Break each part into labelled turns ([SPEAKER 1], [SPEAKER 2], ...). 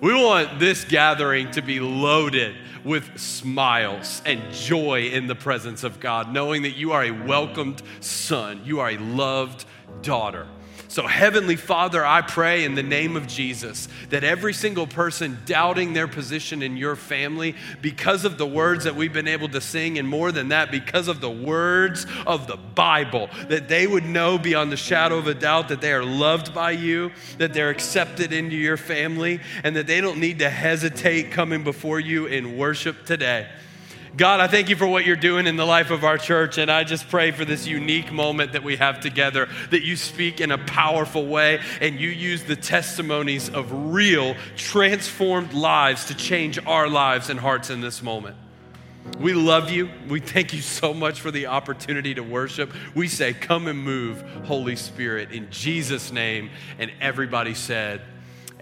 [SPEAKER 1] We want this gathering to be loaded with smiles and joy in the presence of God, knowing that you are a welcomed son, you are a loved daughter. So, Heavenly Father, I pray in the name of Jesus that every single person doubting their position in your family, because of the words that we've been able to sing, and more than that, because of the words of the Bible, that they would know beyond the shadow of a doubt that they are loved by you, that they're accepted into your family, and that they don't need to hesitate coming before you in worship today. God, I thank you for what you're doing in the life of our church. And I just pray for this unique moment that we have together, that you speak in a powerful way and you use the testimonies of real, transformed lives to change our lives and hearts in this moment. We love you. We thank you so much for the opportunity to worship. We say, Come and move, Holy Spirit, in Jesus' name. And everybody said,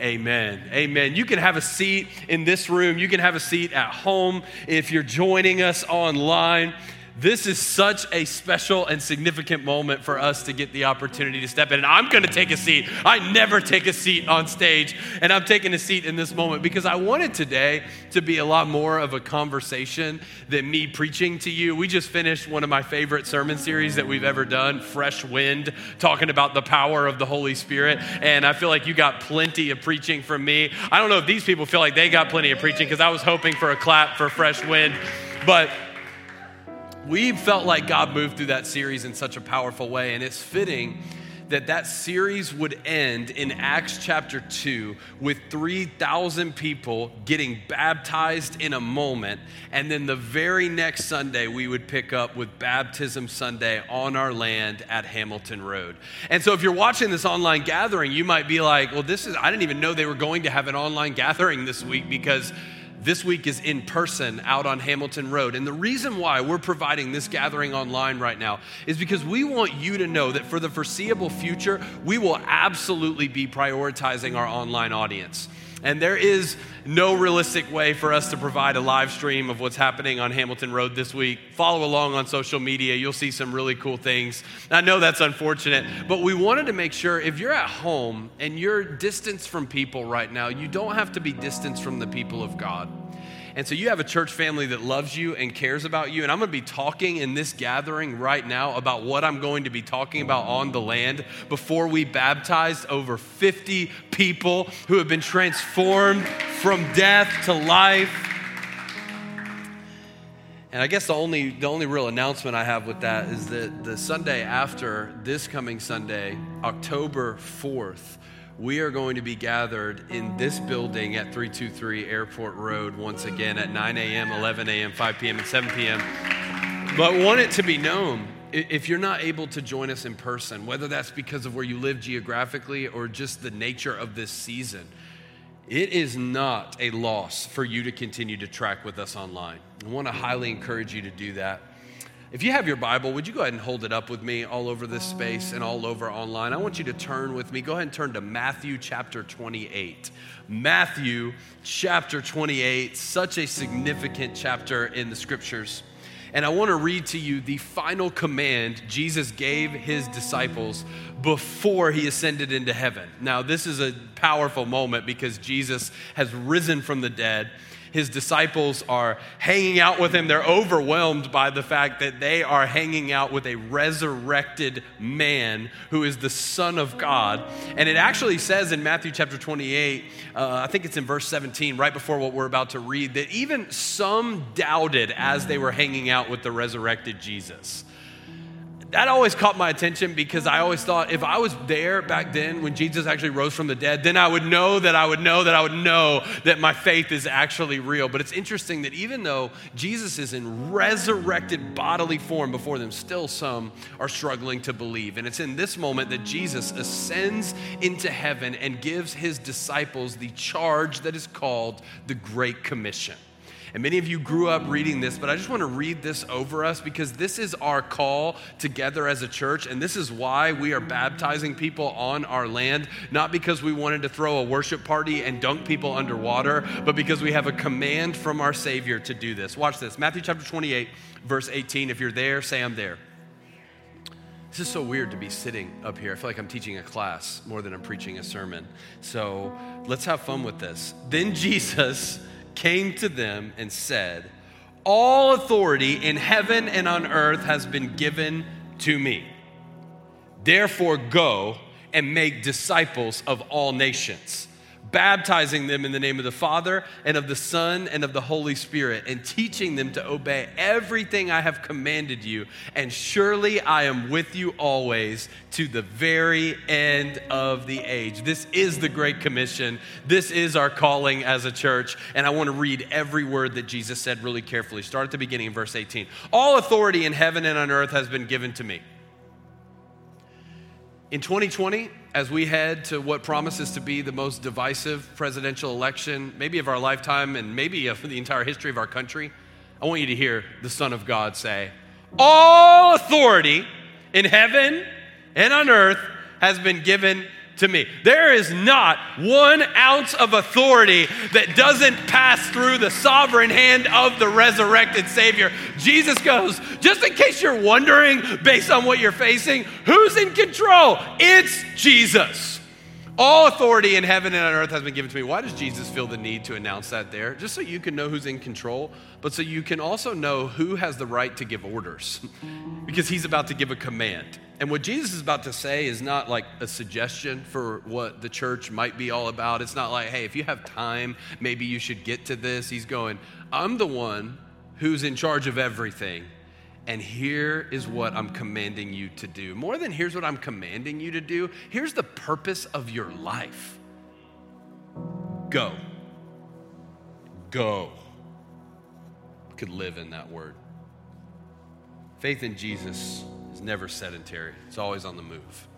[SPEAKER 1] Amen. Amen. You can have a seat in this room. You can have a seat at home if you're joining us online. This is such a special and significant moment for us to get the opportunity to step in. And I'm going to take a seat. I never take a seat on stage, and I'm taking a seat in this moment because I wanted today to be a lot more of a conversation than me preaching to you. We just finished one of my favorite sermon series that we've ever done, Fresh Wind, talking about the power of the Holy Spirit. And I feel like you got plenty of preaching from me. I don't know if these people feel like they got plenty of preaching because I was hoping for a clap for Fresh Wind. But we felt like God moved through that series in such a powerful way, and it's fitting that that series would end in Acts chapter 2 with 3,000 people getting baptized in a moment. And then the very next Sunday, we would pick up with Baptism Sunday on our land at Hamilton Road. And so if you're watching this online gathering, you might be like, well, this is, I didn't even know they were going to have an online gathering this week because this week is in person out on Hamilton Road. And the reason why we're providing this gathering online right now is because we want you to know that for the foreseeable future, we will absolutely be prioritizing our online audience. And there is no realistic way for us to provide a live stream of what's happening on Hamilton Road this week. Follow along on social media, you'll see some really cool things. I know that's unfortunate, but we wanted to make sure if you're at home and you're distanced from people right now, you don't have to be distanced from the people of God. And so you have a church family that loves you and cares about you. And I'm going to be talking in this gathering right now about what I'm going to be talking about on the land before we baptized over 50 people who have been transformed from death to life. And I guess the only, the only real announcement I have with that is that the Sunday after this coming Sunday, October 4th, we are going to be gathered in this building at 323 Airport Road once again at 9 a.m., 11 a.m., 5 p.m., and 7 p.m. But want it to be known if you're not able to join us in person, whether that's because of where you live geographically or just the nature of this season, it is not a loss for you to continue to track with us online. I want to highly encourage you to do that. If you have your Bible, would you go ahead and hold it up with me all over this space and all over online? I want you to turn with me. Go ahead and turn to Matthew chapter 28. Matthew chapter 28, such a significant chapter in the scriptures. And I want to read to you the final command Jesus gave his disciples before he ascended into heaven. Now, this is a powerful moment because Jesus has risen from the dead his disciples are hanging out with him. They're overwhelmed by the fact that they are hanging out with a resurrected man who is the Son of God. And it actually says in Matthew chapter 28, uh, I think it's in verse 17, right before what we're about to read, that even some doubted as they were hanging out with the resurrected Jesus that always caught my attention because I always thought if I was there back then when Jesus actually rose from the dead, then I would know that I would know that I would know that my faith is actually real. But it's interesting that even though Jesus is in resurrected bodily form before them, still some are struggling to believe. And it's in this moment that Jesus ascends into heaven and gives his disciples the charge that is called the Great Commission. And many of you grew up reading this, but I just want to read this over us because this is our call together as a church. And this is why we are baptizing people on our land, not because we wanted to throw a worship party and dunk people underwater, but because we have a command from our Savior to do this. Watch this Matthew chapter 28, verse 18. If you're there, say, I'm there. This is so weird to be sitting up here. I feel like I'm teaching a class more than I'm preaching a sermon. So let's have fun with this. Then Jesus came to them and said, All authority in heaven and on earth has been given to me. Therefore, go and make disciples of all nations baptizing them in the name of the Father and of the Son and of the Holy Spirit, and teaching them to obey everything I have commanded you. And surely I am with you always to the very end of the age. This is the Great Commission. This is our calling as a church. And I want to read every word that Jesus said really carefully. Start at the beginning, verse 18. All authority in heaven and on earth has been given to me. In 2020, as we head to what promises to be the most divisive presidential election, maybe of our lifetime and maybe of the entire history of our country, I want you to hear the Son of God say, All authority in heaven and on earth has been given to me. There is not one ounce of authority that doesn't pass through the sovereign hand of the resurrected Savior. Jesus goes, just in case you're wondering, based on what you're facing, who's in control? It's Jesus. All authority in heaven and on earth has been given to me. Why does Jesus feel the need to announce that there? Just so you can know who's in control, but so you can also know who has the right to give orders. because he's about to give a command. And what Jesus is about to say is not like a suggestion for what the church might be all about. It's not like, hey, if you have time, maybe you should get to this. He's going, I'm the one who's in charge of everything. And here is what I'm commanding you to do. More than here's what I'm commanding you to do, here's the purpose of your life go. Go. We could live in that word. Faith in Jesus is never sedentary, it's always on the move.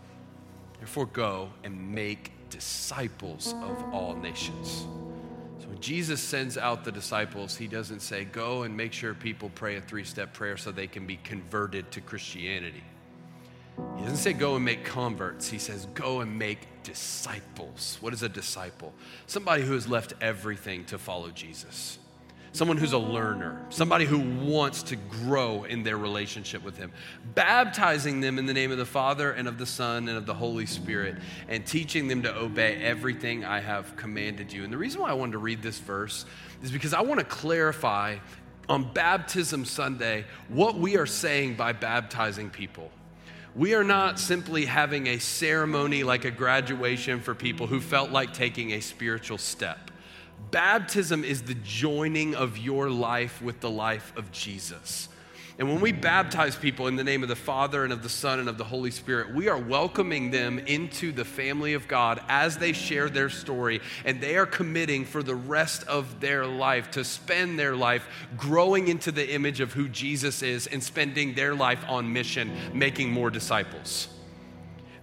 [SPEAKER 1] Therefore, go and make disciples of all nations. When Jesus sends out the disciples, he doesn't say, Go and make sure people pray a three step prayer so they can be converted to Christianity. He doesn't say, Go and make converts. He says, Go and make disciples. What is a disciple? Somebody who has left everything to follow Jesus someone who's a learner, somebody who wants to grow in their relationship with Him, baptizing them in the name of the Father and of the Son and of the Holy Spirit, and teaching them to obey everything I have commanded you. And the reason why I wanted to read this verse is because I want to clarify on Baptism Sunday what we are saying by baptizing people. We are not simply having a ceremony like a graduation for people who felt like taking a spiritual step. Baptism is the joining of your life with the life of Jesus. And when we baptize people in the name of the Father and of the Son and of the Holy Spirit, we are welcoming them into the family of God as they share their story. And they are committing for the rest of their life to spend their life growing into the image of who Jesus is and spending their life on mission, making more disciples.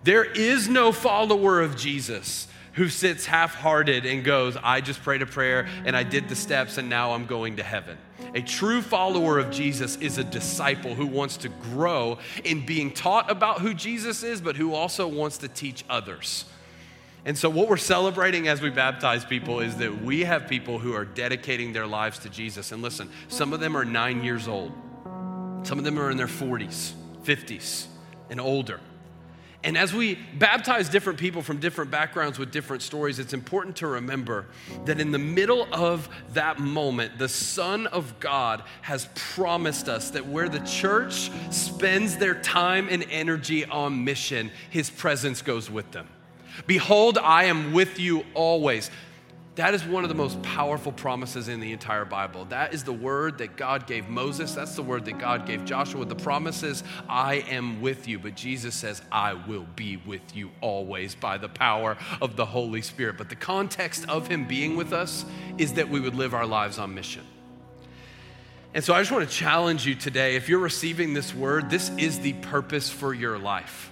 [SPEAKER 1] There is no follower of Jesus who sits half hearted and goes, I just prayed a prayer and I did the steps and now I'm going to heaven. A true follower of Jesus is a disciple who wants to grow in being taught about who Jesus is, but who also wants to teach others. And so, what we're celebrating as we baptize people is that we have people who are dedicating their lives to Jesus. And listen, some of them are nine years old, some of them are in their 40s, 50s, and older. And as we baptize different people from different backgrounds with different stories, it's important to remember that in the middle of that moment, the Son of God has promised us that where the church spends their time and energy on mission, his presence goes with them. Behold, I am with you always. That is one of the most powerful promises in the entire Bible. That is the word that God gave Moses. That's the word that God gave Joshua. The promise is, I am with you. But Jesus says, I will be with you always by the power of the Holy Spirit. But the context of Him being with us is that we would live our lives on mission. And so I just want to challenge you today if you're receiving this word, this is the purpose for your life.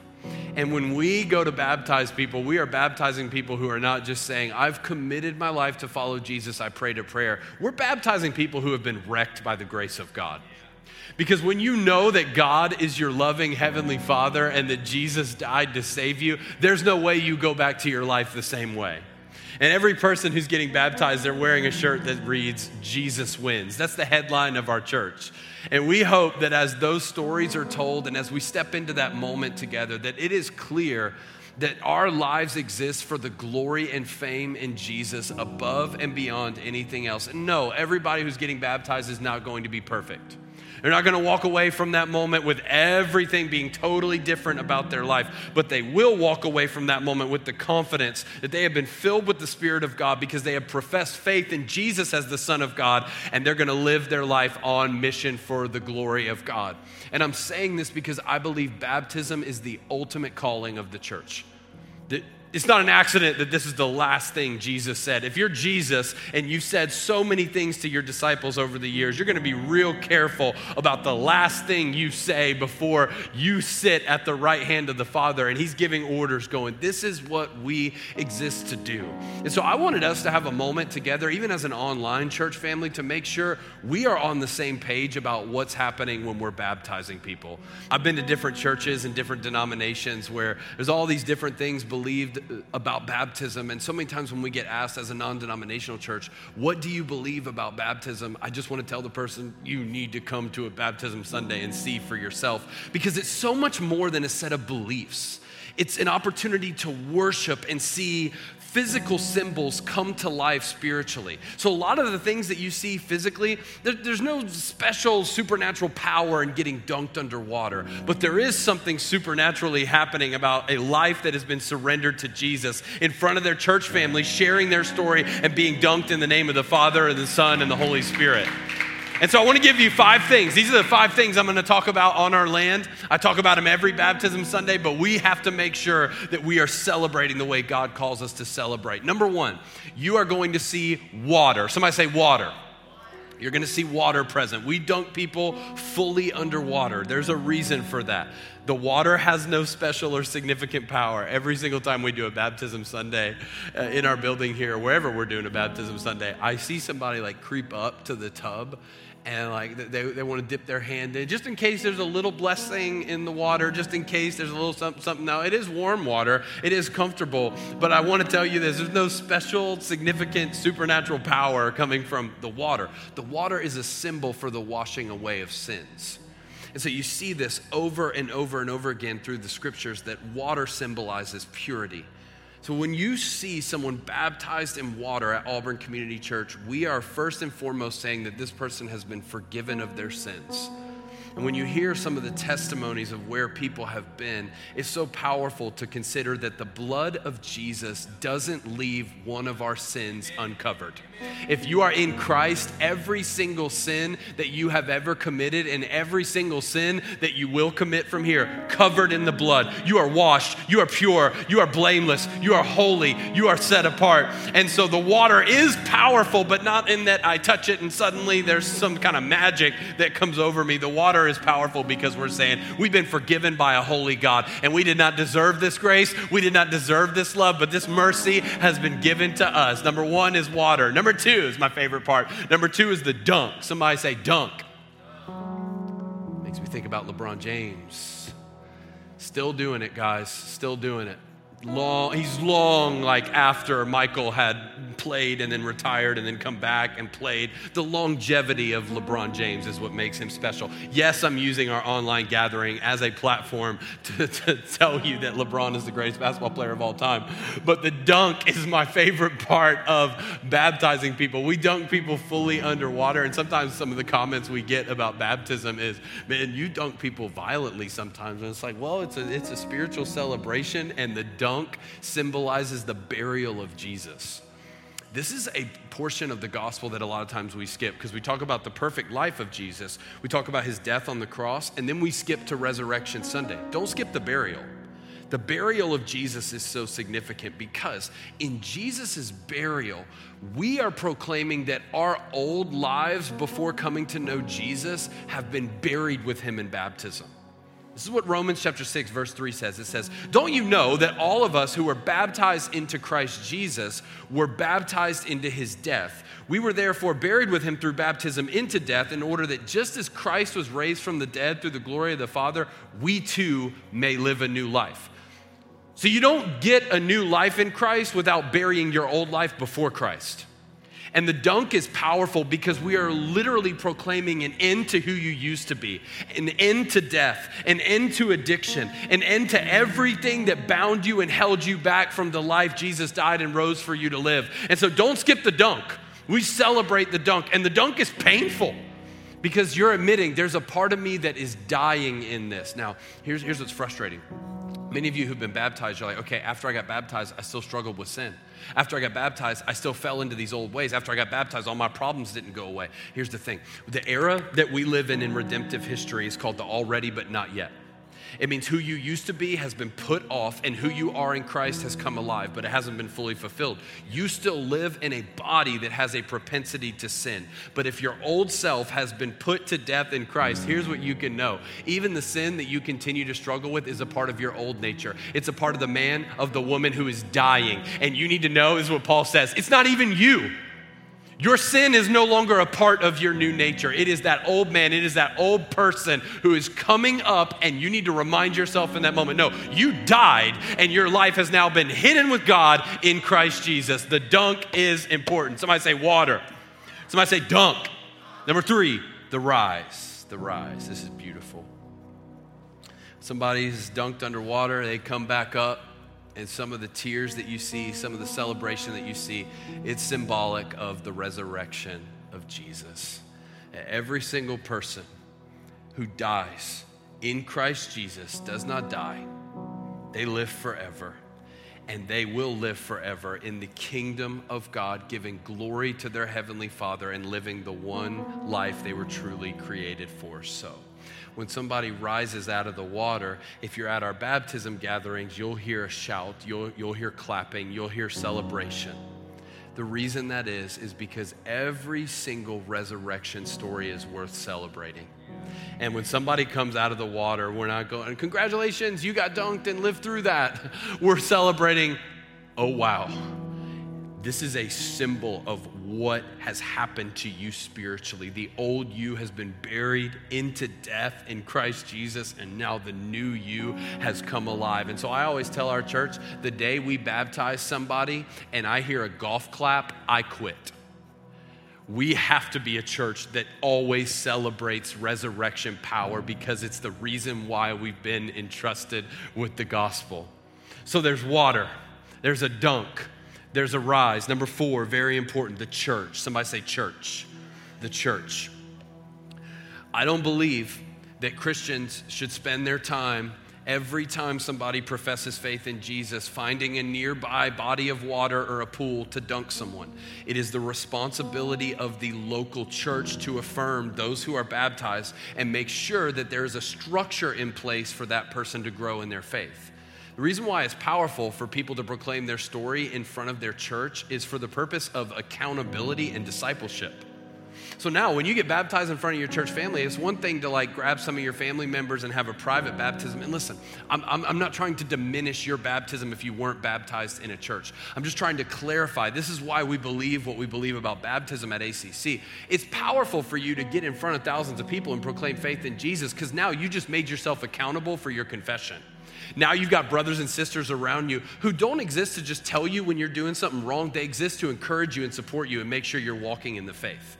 [SPEAKER 1] And when we go to baptize people, we are baptizing people who are not just saying, I've committed my life to follow Jesus, I prayed a prayer. We're baptizing people who have been wrecked by the grace of God. Because when you know that God is your loving Heavenly Father and that Jesus died to save you, there's no way you go back to your life the same way. And every person who's getting baptized, they're wearing a shirt that reads, Jesus wins. That's the headline of our church. And we hope that as those stories are told and as we step into that moment together, that it is clear that our lives exist for the glory and fame in Jesus above and beyond anything else. And no, everybody who's getting baptized is not going to be perfect. They're not going to walk away from that moment with everything being totally different about their life, but they will walk away from that moment with the confidence that they have been filled with the Spirit of God because they have professed faith in Jesus as the Son of God, and they're going to live their life on mission for the glory of God. And I'm saying this because I believe baptism is the ultimate calling of the church. That it's not an accident that this is the last thing Jesus said. If you're Jesus and you've said so many things to your disciples over the years, you're going to be real careful about the last thing you say before you sit at the right hand of the Father and He's giving orders, going, This is what we exist to do. And so I wanted us to have a moment together, even as an online church family, to make sure we are on the same page about what's happening when we're baptizing people. I've been to different churches and different denominations where there's all these different things believed about baptism. And so many times when we get asked as a non denominational church, what do you believe about baptism? I just want to tell the person, you need to come to a baptism Sunday and see for yourself because it's so much more than a set of beliefs. It's an opportunity to worship and see physical symbols come to life spiritually. So, a lot of the things that you see physically, there, there's no special supernatural power in getting dunked underwater, but there is something supernaturally happening about a life that has been surrendered to Jesus in front of their church family, sharing their story and being dunked in the name of the Father and the Son and the Holy Spirit. And so I want to give you five things. These are the five things I'm going to talk about on our land. I talk about them every baptism Sunday, but we have to make sure that we are celebrating the way God calls us to celebrate. Number one, you are going to see water. Somebody say water. You're going to see water present. We dunk people fully underwater. There's a reason for that. The water has no special or significant power. Every single time we do a baptism Sunday uh, in our building here, wherever we're doing a baptism Sunday, I see somebody like creep up to the tub and like they, they want to dip their hand in just in case there's a little blessing in the water just in case there's a little something, something. Now it is warm water. It is comfortable. But i want to tell you this there's no special significant supernatural power coming from the water. The water is a symbol for the washing away of sins. And so you see this over and over and over again through the scriptures that water symbolizes purity so when you see someone baptized in water at Auburn Community Church, we are first and foremost saying that this person has been forgiven of their sins. And when you hear some of the testimonies of where people have been, it's so powerful to consider that the blood of Jesus doesn't leave one of our sins uncovered. If you are in Christ, every single sin that you have ever committed and every single sin that you will commit from here, covered in the blood. You are washed, you are pure, you are blameless, you are holy, you are set apart. And so the water is powerful, but not in that I touch it and suddenly there's some kind of magic that comes over me. The water is powerful because we're saying we've been forgiven by a holy God and we did not deserve this grace. We did not deserve this love, but this mercy has been given to us. Number one is water. Number two is my favorite part. Number two is the dunk. Somebody say dunk. Makes me think about LeBron James. Still doing it, guys. Still doing it long he's long like after michael had played and then retired and then come back and played. The longevity of lebron james is what makes him special. Yes i'm using our online gathering as a platform to, to tell you that lebron is the greatest basketball player of all time but the dunk is my favorite part of baptizing people. We dunk people fully underwater and sometimes some of the comments we get about baptism is man you dunk people violently sometimes. And it's like well it's a, it's a spiritual celebration and the dunk dunk symbolizes the burial of Jesus. This is a portion of the gospel that a lot of times we skip because we talk about the perfect life of Jesus, we talk about his death on the cross, and then we skip to Resurrection Sunday. Don't skip the burial. The burial of Jesus is so significant because in Jesus' burial, we are proclaiming that our old lives before coming to know Jesus have been buried with him in baptism. This is what Romans chapter 6, verse 3 says. It says, Don't you know that all of us who were baptized into Christ Jesus were baptized into his death? We were therefore buried with him through baptism into death, in order that just as Christ was raised from the dead through the glory of the Father, we too may live a new life. So you don't get a new life in Christ without burying your old life before Christ. And the dunk is powerful because we are literally proclaiming an end to who you used to be, an end to death, an end to addiction, an end to everything that bound you and held you back from the life Jesus died and rose for you to live. And so don't skip the dunk. We celebrate the dunk, and the dunk is painful because you're admitting there's a part of me that is dying in this. Now, here's, here's what's frustrating. Many of you who've been baptized, you're like, okay, after I got baptized, I still struggled with sin. After I got baptized, I still fell into these old ways. After I got baptized, all my problems didn't go away. Here's the thing the era that we live in in redemptive history is called the already but not yet. It means who you used to be has been put off, and who you are in Christ has come alive, but it hasn't been fully fulfilled. You still live in a body that has a propensity to sin. But if your old self has been put to death in Christ, here's what you can know. Even the sin that you continue to struggle with is a part of your old nature. It's a part of the man, of the woman who is dying. And you need to know, is what Paul says, it's not even you. Your sin is no longer a part of your new nature. It is that old man, it is that old person who is coming up, and you need to remind yourself in that moment no, you died, and your life has now been hidden with God in Christ Jesus. The dunk is important. Somebody say water. Somebody say dunk. Number three, the rise. The rise. This is beautiful. Somebody's dunked underwater, they come back up and some of the tears that you see, some of the celebration that you see, it's symbolic of the resurrection of Jesus. Every single person who dies in Christ Jesus does not die, they live forever. And they will live forever in the kingdom of God, giving glory to their heavenly Father and living the one life they were truly created for. So, when somebody rises out of the water, if you're at our baptism gatherings, you'll hear a shout, you'll, you'll hear clapping, you'll hear celebration. The reason that is, is because every single resurrection story is worth celebrating. And when somebody comes out of the water, we're not going, congratulations, you got dunked and lived through that. We're celebrating, oh wow this is a symbol of what has happened to you spiritually. The old you has been buried into death in Christ Jesus, and now the new you has come alive. And so I always tell our church the day we baptize somebody and I hear a golf clap, I quit. We have to be a church that always celebrates resurrection power because it's the reason why we've been entrusted with the gospel. So there's water, there's a dunk there's a rise. Number four, very important, the church. Somebody say church. The church. I don't believe that Christians should spend their time every time somebody professes faith in Jesus, finding a nearby body of water or a pool to dunk someone. It is the responsibility of the local church to affirm those who are baptized and make sure that there is a structure in place for that person to grow in their faith. The reason why it's powerful for people to proclaim their story in front of their church is for the purpose of accountability and discipleship. So now, when you get baptized in front of your church family, it's one thing to like grab some of your family members and have a private baptism. And listen, I'm, I'm, I'm, not trying to diminish your baptism if you weren't baptized in a church. I'm just trying to clarify this is why we believe what we believe about baptism at ACC. It's powerful for you to get in front of thousands of people and proclaim faith in Jesus because now you just made yourself accountable for your confession. Now you've got brothers and sisters around you who don't exist to just tell you when you're doing something wrong, they exist to encourage you and support you and make sure you're walking in the faith.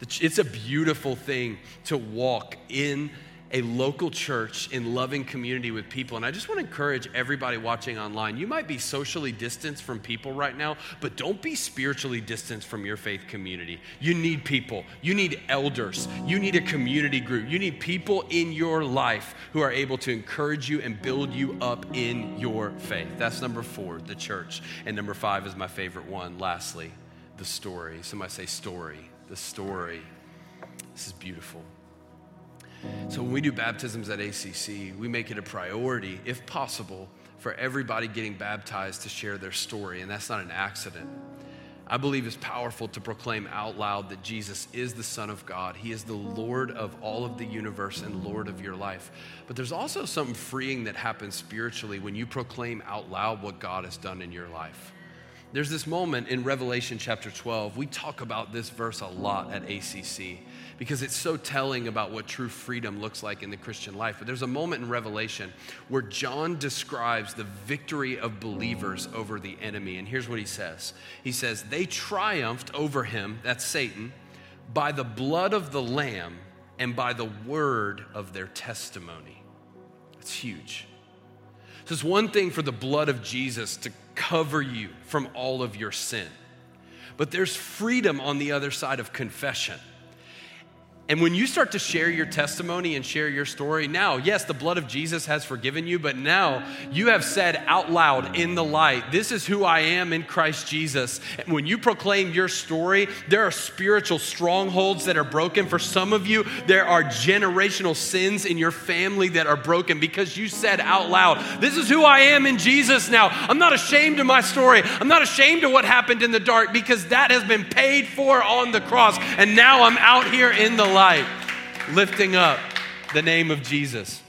[SPEAKER 1] It's a beautiful thing to walk in a local church in loving community with people. And I just want to encourage everybody watching online. You might be socially distanced from people right now, but don't be spiritually distanced from your faith community. You need people, you need elders, you need a community group, you need people in your life who are able to encourage you and build you up in your faith. That's number four, the church. And number five is my favorite one. Lastly, the story. Somebody say, story. The story. This is beautiful. So when we do baptisms at ACC, we make it a priority, if possible, for everybody getting baptized to share their story, and that's not an accident. I believe it's powerful to proclaim out loud that Jesus is the Son of God. He is the Lord of all of the universe and Lord of your life. But there's also something freeing that happens spiritually when you proclaim out loud what God has done in your life. There's this moment in Revelation chapter 12. We talk about this verse a lot at ACC because it's so telling about what true freedom looks like in the Christian life. But there's a moment in Revelation where John describes the victory of believers over the enemy. And here's what he says He says, They triumphed over him, that's Satan, by the blood of the Lamb and by the word of their testimony. It's huge. So it's one thing for the blood of Jesus to cover you from all of your sin, but there's freedom on the other side of confession. And when you start to share your testimony and share your story, now, yes, the blood of Jesus has forgiven you, but now you have said out loud in the light, This is who I am in Christ Jesus. And when you proclaim your story, there are spiritual strongholds that are broken. For some of you, there are generational sins in your family that are broken because you said out loud, This is who I am in Jesus now. I'm not ashamed of my story. I'm not ashamed of what happened in the dark because that has been paid for on the cross. And now I'm out here in the light, lifting up the name of Jesus.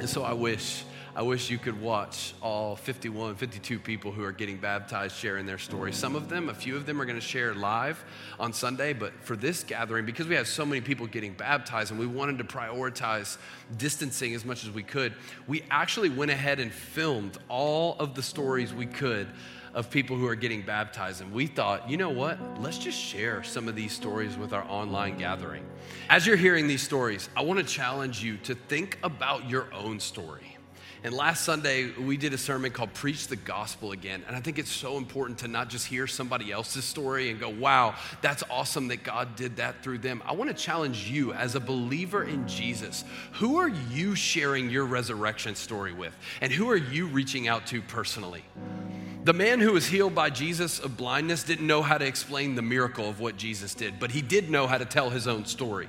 [SPEAKER 1] And so I wish, I wish you could watch all 51, 52 people who are getting baptized sharing their story. Some of them, a few of them are going to share live on Sunday, but for this gathering, because we have so many people getting baptized and we wanted to prioritize distancing as much as we could, we actually went ahead and filmed all of the stories we could of people who are getting baptized. And we thought, you know what? Let's just share some of these stories with our online gathering. As you're hearing these stories, I want to challenge you to think about your own story. And last Sunday, we did a sermon called Preach the Gospel Again. And I think it's so important to not just hear somebody else's story and go, wow, that's awesome that God did that through them. I want to challenge you as a believer in Jesus. Who are you sharing your resurrection story with? And who are you reaching out to personally? The man who was healed by Jesus of blindness didn't know how to explain the miracle of what Jesus did, but he did know how to tell his own story.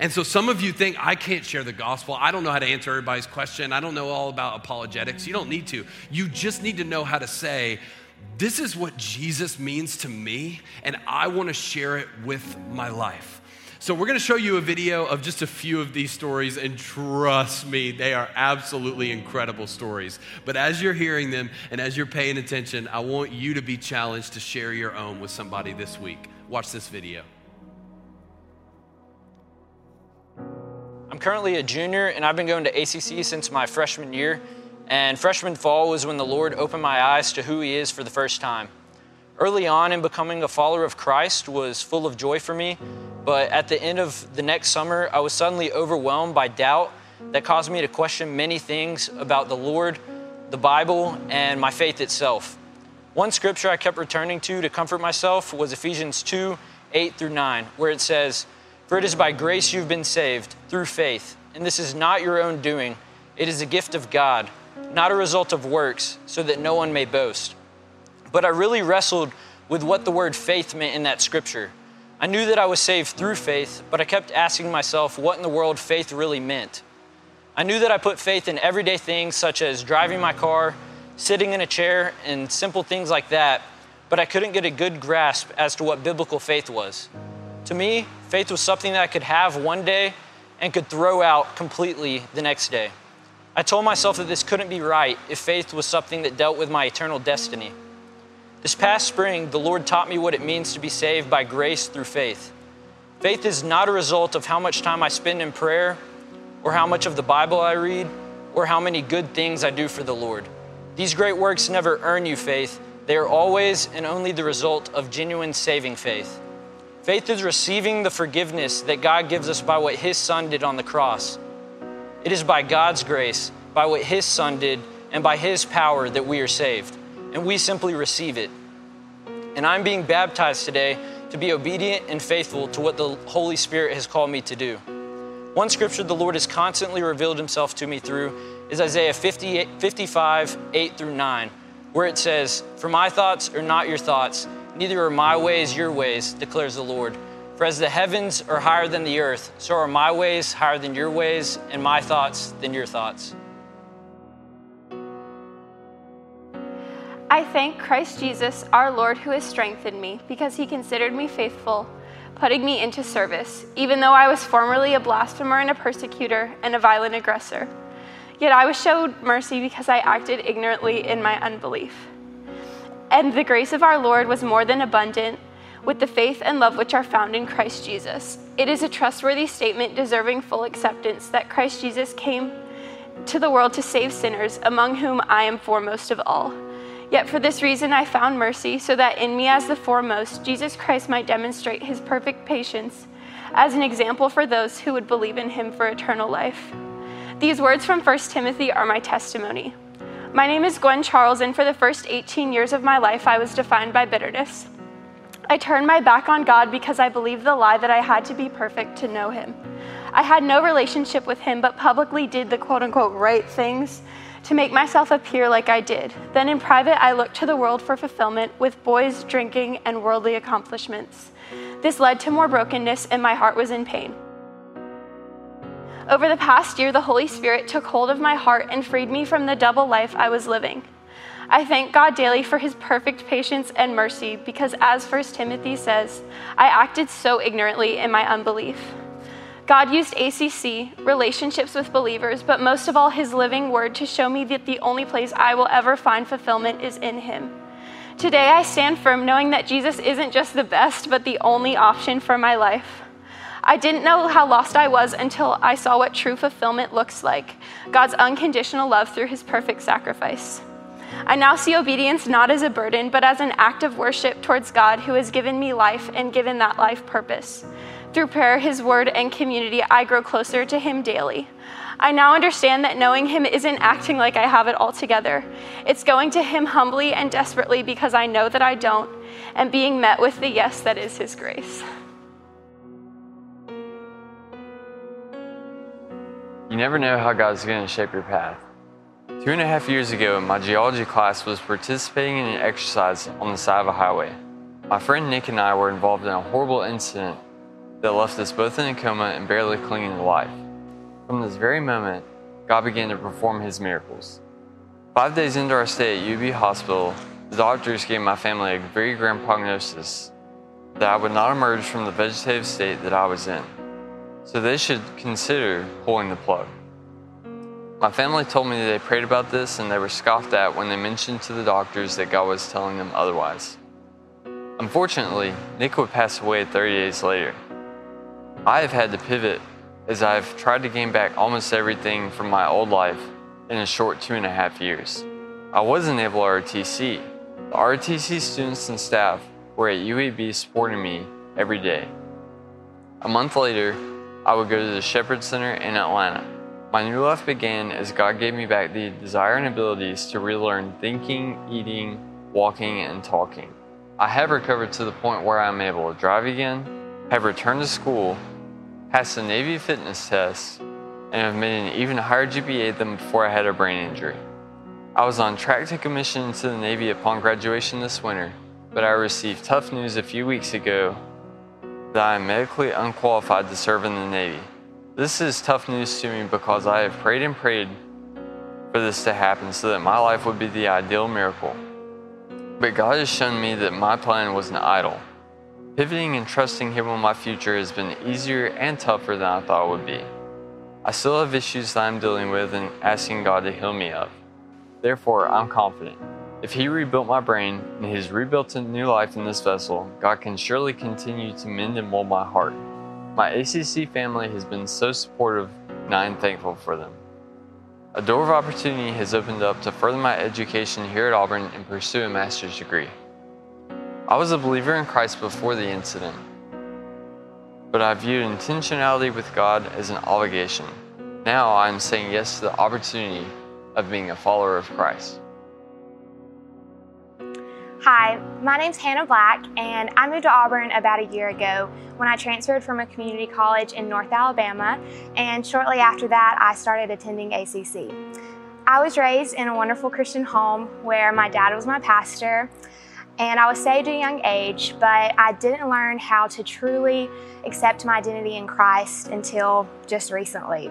[SPEAKER 1] And so some of you think, I can't share the gospel. I don't know how to answer everybody's question. I don't know all about apologetics. You don't need to. You just need to know how to say, this is what Jesus means to me, and I want to share it with my life. So, we're going to show you a video of just a few of these stories, and trust me, they are absolutely incredible stories. But as you're hearing them and as you're paying attention, I want you to be challenged to share your own with somebody this week. Watch this video.
[SPEAKER 2] I'm currently a junior, and I've been going to ACC since my freshman year. And freshman fall was when the Lord opened my eyes to who He is for the first time. Early on in becoming a follower of Christ was full of joy for me but at the end of the next summer, I was suddenly overwhelmed by doubt that caused me to question many things about the Lord, the Bible, and my faith itself. One scripture I kept returning to to comfort myself was Ephesians 2 8 through 9, where it says, For it is by grace you've been saved, through faith, and this is not your own doing, it is a gift of God, not a result of works, so that no one may boast. But I really wrestled with what the word faith meant in that scripture. I knew that I was saved through faith, but I kept asking myself what in the world faith really meant. I knew that I put faith in everyday things such as driving my car, sitting in a chair, and simple things like that, but I couldn't get a good grasp as to what biblical faith was. To me, faith was something that I could have one day and could throw out completely the next day. I told myself that this couldn't be right if faith was something that dealt with my eternal destiny. This past spring, the Lord taught me what it means to be saved by grace through faith. Faith is not a result of how much time I spend in prayer, or how much of the Bible I read, or how many good things I do for the Lord. These great works never earn you faith, they are always and only the result of genuine saving faith. Faith is receiving the forgiveness that God gives us by what His Son did on the cross. It is by God's grace, by what His Son did, and by His power that we are saved and we simply receive it. And I'm being baptized today to be obedient and faithful to what the Holy Spirit has called me to do. One scripture the Lord has constantly revealed himself to me through is Isaiah 55, 8 through 9, where it says, For my thoughts are not your thoughts, neither are my ways your ways, declares the Lord. For as the heavens are higher than the earth, so are my ways higher than your ways, and my thoughts than your thoughts.
[SPEAKER 3] I thank Christ Jesus, our Lord, who has strengthened me, because he considered me faithful, putting me into service, even though I was formerly a blasphemer and a persecutor and a violent aggressor. Yet I was showed mercy because I acted ignorantly in my unbelief. and the grace of our Lord was more than abundant with the faith and love which are found in Christ Jesus. It is a trustworthy statement deserving full acceptance that Christ Jesus came to the world to save sinners, among whom I am foremost of all. Yet for this reason I found mercy, so that in me as the foremost, Jesus Christ might demonstrate his perfect patience as an example for those who would believe in him for eternal life. These words from 1 Timothy are my testimony. My name is Gwen Charles, and for the first 18 years of my life, I was defined by bitterness. I turned my back on God because I believed the lie that I had to be perfect to know Him. I had no relationship with Him, but publicly did the quote unquote right things to make myself appear like I did. Then in private, I looked to the world for fulfillment with boys, drinking, and worldly accomplishments. This led to more brokenness, and my heart was in pain. Over the past year, the Holy Spirit took hold of my heart and freed me from the double life I was living. I thank God daily for his perfect patience and mercy because, as 1 Timothy says, I acted so ignorantly in my unbelief. God used ACC, relationships with believers, but most of all, his living word to show me that the only place I will ever find fulfillment is in him. Today, I stand firm knowing that Jesus isn't just the best, but the only option for my life. I didn't know how lost I was until I saw what true fulfillment looks like God's unconditional love through his perfect sacrifice. I now see obedience not as a burden, but as an act of worship towards God who has given me life and given that life purpose. Through prayer, His word, and community, I grow closer to Him daily. I now understand that knowing Him isn't acting like I have it all together. It's going to Him humbly and desperately because I know that I don't, and being met with the yes that is His grace.
[SPEAKER 4] You never know how God's going to shape your path. Two and a half years ago, my geology class was participating in an exercise on the side of a highway. My friend Nick and I were involved in a horrible incident that left us both in a coma and barely clinging to life. From this very moment, God began to perform his miracles. Five days into our stay at UAB Hospital, the doctors gave my family a very grim prognosis that I would not emerge from the vegetative state that I was in. So they should consider pulling the plug. My family told me they prayed about this and they were scoffed at when they mentioned to the doctors that God was telling them otherwise. Unfortunately, Nick would pass away 30 days later. I have had to pivot as I've tried to gain back almost everything from my old life in a short two and a half years. I was in Naval ROTC. The ROTC students and staff were at UAB supporting me every day. A month later, I would go to the Shepherd Center in Atlanta my new life began as God gave me back the desire and abilities to relearn thinking, eating, walking, and talking. I have recovered to the point where I am able to drive again, have returned to school, passed the Navy fitness test, and have made an even higher GPA than before I had a brain injury. I was on track to commission into the Navy upon graduation this winter, but I received tough news a few weeks ago that I am medically unqualified to serve in the Navy. This is tough news to me because I have prayed and prayed for this to happen so that my life would be the ideal miracle. But God has shown me that my plan was an idol. Pivoting and trusting Him with my future has been easier and tougher than I thought it would be. I still have issues that I'm dealing with and asking God to heal me of. Therefore, I'm confident. If He rebuilt my brain and He has rebuilt a new life in this vessel, God can surely continue to mend and mold my heart. My ACC family has been so supportive, and I am thankful for them. A door of opportunity has opened up to further my education here at Auburn and pursue a master's degree. I was a believer in Christ before the incident, but I viewed intentionality with God as an obligation. Now I am saying yes to the opportunity of being a follower of Christ.
[SPEAKER 5] Hi, my name's Hannah Black, and I moved to Auburn about a year ago when I transferred from a community college in North Alabama, and shortly after that, I started attending ACC. I was raised in a wonderful Christian home where my dad was my pastor, and I was saved at a young age, but I didn't learn how to truly accept my identity in Christ until just recently.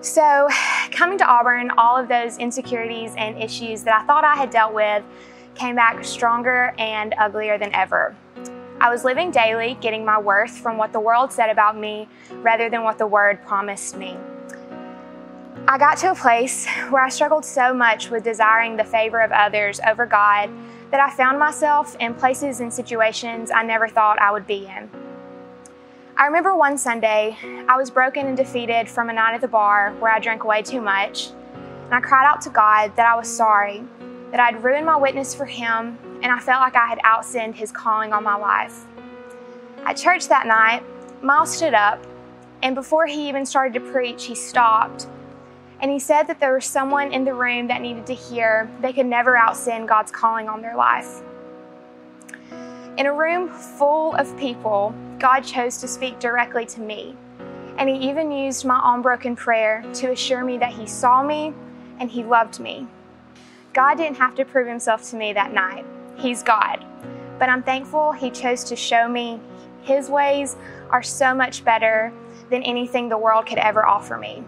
[SPEAKER 5] So, coming to Auburn, all of those insecurities and issues that I thought I had dealt with came back stronger and uglier than ever. I was living daily, getting my worth from what the world said about me rather than what the Word promised me. I got to a place where I struggled so much with desiring the favor of others over God that I found myself in places and situations I never thought I would be in. I remember one Sunday, I was broken and defeated from a night at the bar where I drank way too much, and I cried out to God that I was sorry, that I'd ruined my witness for Him, and I felt like I had outsinned His calling on my life. At church that night, Miles stood up, and before he even started to preach, he stopped and he said that there was someone in the room that needed to hear they could never outsin God's calling on their life. In a room full of people, God chose to speak directly to me. And He even used my unbroken prayer to assure me that He saw me and He loved me. God didn't have to prove Himself to me that night. He's God. But I'm thankful He chose to show me His ways are so much better than anything the world could ever offer me.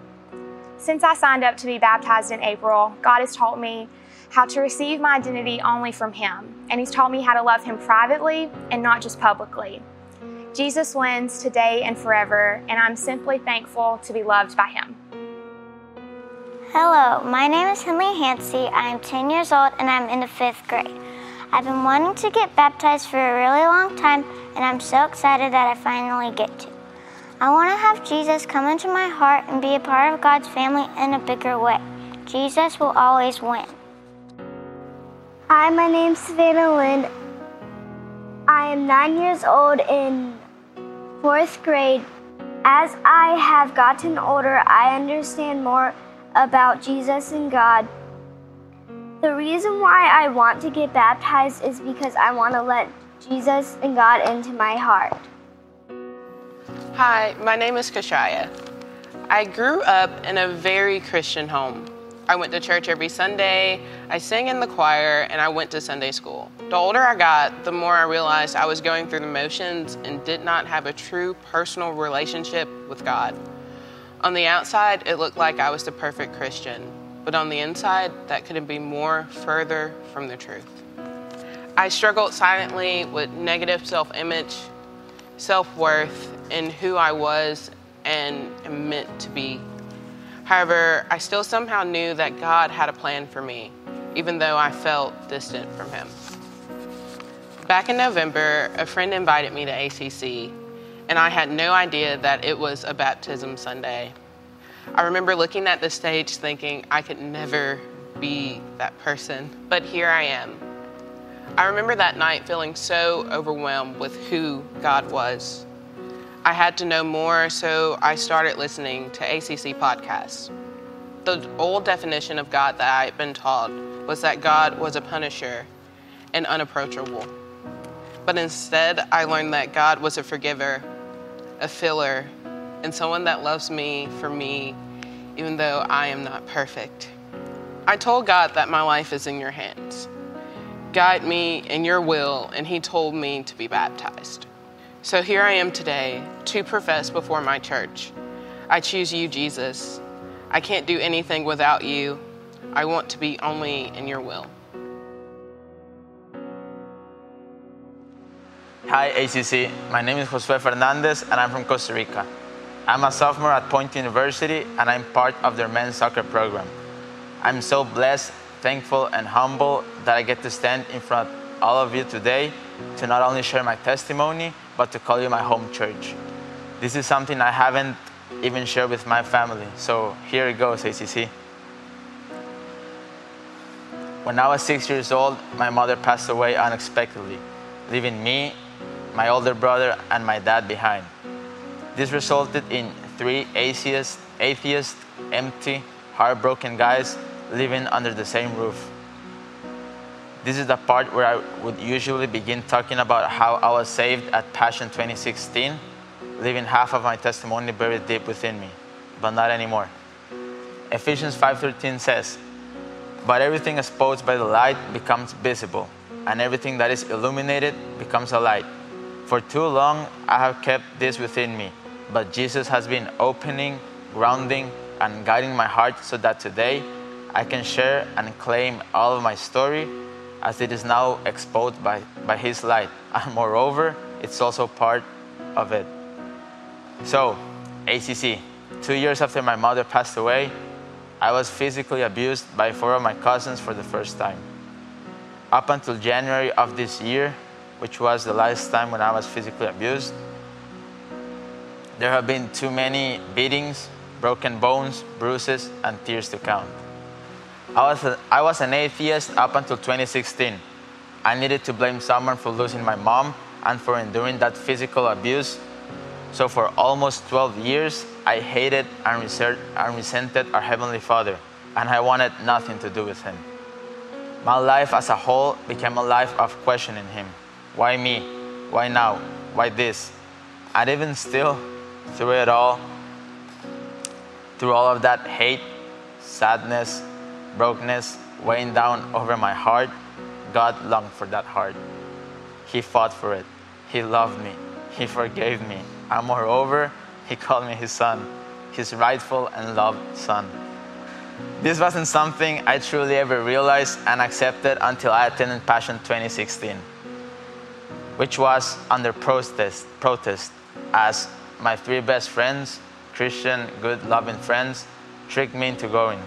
[SPEAKER 5] Since I signed up to be baptized in April, God has taught me how to receive my identity only from Him, and He's taught me how to love Him privately and not just publicly. Jesus wins today and forever, and I'm simply thankful to be loved by Him.
[SPEAKER 6] Hello, my name is Henley Hansey. I am 10 years old and I'm in the fifth grade. I've been wanting to get baptized for a really long time, and I'm so excited that I finally get to. I want to have Jesus come into my heart and be a part of God's family in a bigger way. Jesus will always win.
[SPEAKER 7] Hi, my name's Savannah Lynn. I am nine years old in fourth grade. As I have gotten older, I understand more about Jesus and God. The reason why I want to get baptized is because I want to let Jesus and God into my heart.
[SPEAKER 8] Hi, my name is Kashaya. I grew up in a very Christian home. I went to church every Sunday, I sang in the choir, and I went to Sunday school. The older I got, the more I realized I was going through the motions and did not have a true personal relationship with God. On the outside, it looked like I was the perfect Christian, but on the inside, that couldn't be more further from the truth. I struggled silently with negative self image, self worth, in who I was and am meant to be. However, I still somehow knew that God had a plan for me, even though I felt distant from Him. Back in November, a friend invited me to ACC, and I had no idea that it was a baptism Sunday. I remember looking at the stage thinking I could never be that person, but here I am. I remember that night feeling so overwhelmed with who God was. I had to know more, so I started listening to ACC podcasts. The old definition of God that I had been taught was that God was a punisher and unapproachable. But instead, I learned that God was a forgiver, a filler, and someone that loves me for me, even though I am not perfect. I told God that my life is in your hands. Guide me in your will, and He told me to be baptized. So here I am today to profess before my church. I choose you, Jesus. I can't do anything without you. I want to be only in your will.
[SPEAKER 9] Hi, ACC. My name is Josue Fernandez, and I'm from Costa Rica. I'm a sophomore at Point University, and I'm part of their men's soccer program. I'm so blessed, thankful, and humble that I get to stand in front of all of you today to not only share my testimony, but to call you my home church. This is something I haven't even shared with my family, so here it goes, ACC. When I was six years old, my mother passed away unexpectedly, leaving me, my older brother, and my dad behind. This resulted in three atheist, atheist, empty, heartbroken guys living under the same roof. This is the part where I would usually begin talking about how I was saved at Passion 2016, leaving half of my testimony buried deep within me, but not anymore. Ephesians 5:13 says, "But everything exposed by the light becomes visible, and everything that is illuminated becomes a light. For too long I have kept this within me, but Jesus has been opening, grounding, and guiding my heart so that today I can share and claim all of my story as it is now exposed by, by His light. And moreover, it's also part of it. So, ACC, two years after my mother passed away, I was physically abused by four of my cousins for the first time. up until January of this year, which was the last time when I was physically abused, there have been too many beatings, broken bones, bruises, and tears to count. I was, a, I was an atheist up until 2016. I needed to blame someone for losing my mom and for enduring that physical abuse. So, for almost 12 years, I hated and, resented our Heavenly Father, and I wanted nothing to do with Him. My life as a whole became a life of questioning Him. Why me? Why now? Why this? And even still, through it all, through all of that hate, sadness, brokenness weighing down over my heart, God longed for that heart. He fought for it. He loved me. He forgave me. And moreover, He called me His son, His rightful and loved son. This wasn't something I truly ever realized and accepted until I attended Passion 2016, which was under protest, protest as my three best friends, Christian, good, loving friends, tricked me into going.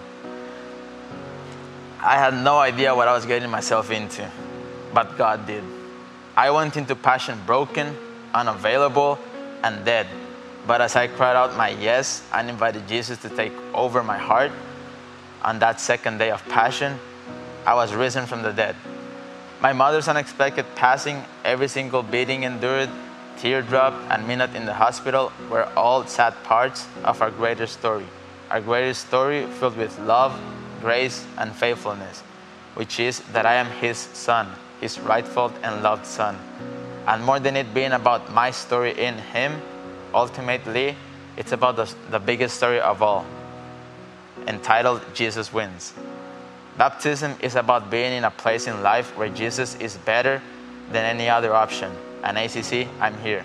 [SPEAKER 9] I had no idea what I was getting myself into, but God did. I went into passion broken, unavailable, and dead. But as I cried out my yes and invited Jesus to take over my heart, on that second day of passion, I was risen from the dead. My mother's unexpected passing, every single beating endured, teardrop, and minute in the hospital were all sad parts of our greater story. Our greater story filled with love, grace, and faithfulness, which is that I am His Son, His rightful and loved Son. And more than it being about my story in Him, ultimately, it's about the, the biggest story of all, entitled Jesus Wins. Baptism is about being in a place in life where Jesus is better than any other option. And ACC, I'm here.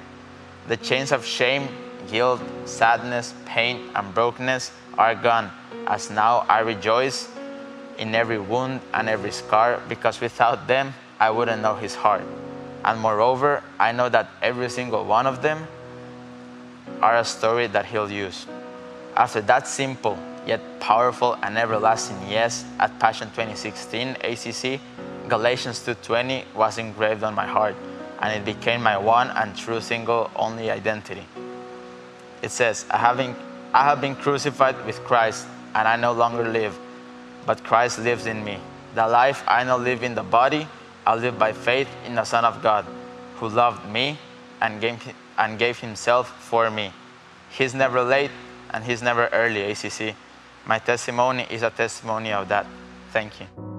[SPEAKER 9] The chains of shame, guilt, sadness, pain, and brokenness are gone as now I rejoice in every wound and every scar, because without them, I wouldn't know his heart. And moreover, I know that every single one of them are a story that he'll use. After that simple yet powerful and everlasting yes at Passion 2016 ACC, Galatians 2:20 was engraved on my heart, and it became my one and true single only identity. It says, I have I have been crucified with Christ and I no longer live, but Christ lives in me. The life I now live in the body, I live by faith in the Son of God, who loved me and gave, and gave himself for me. He's never late and he's never early, ACC. My testimony is a testimony of that. Thank you.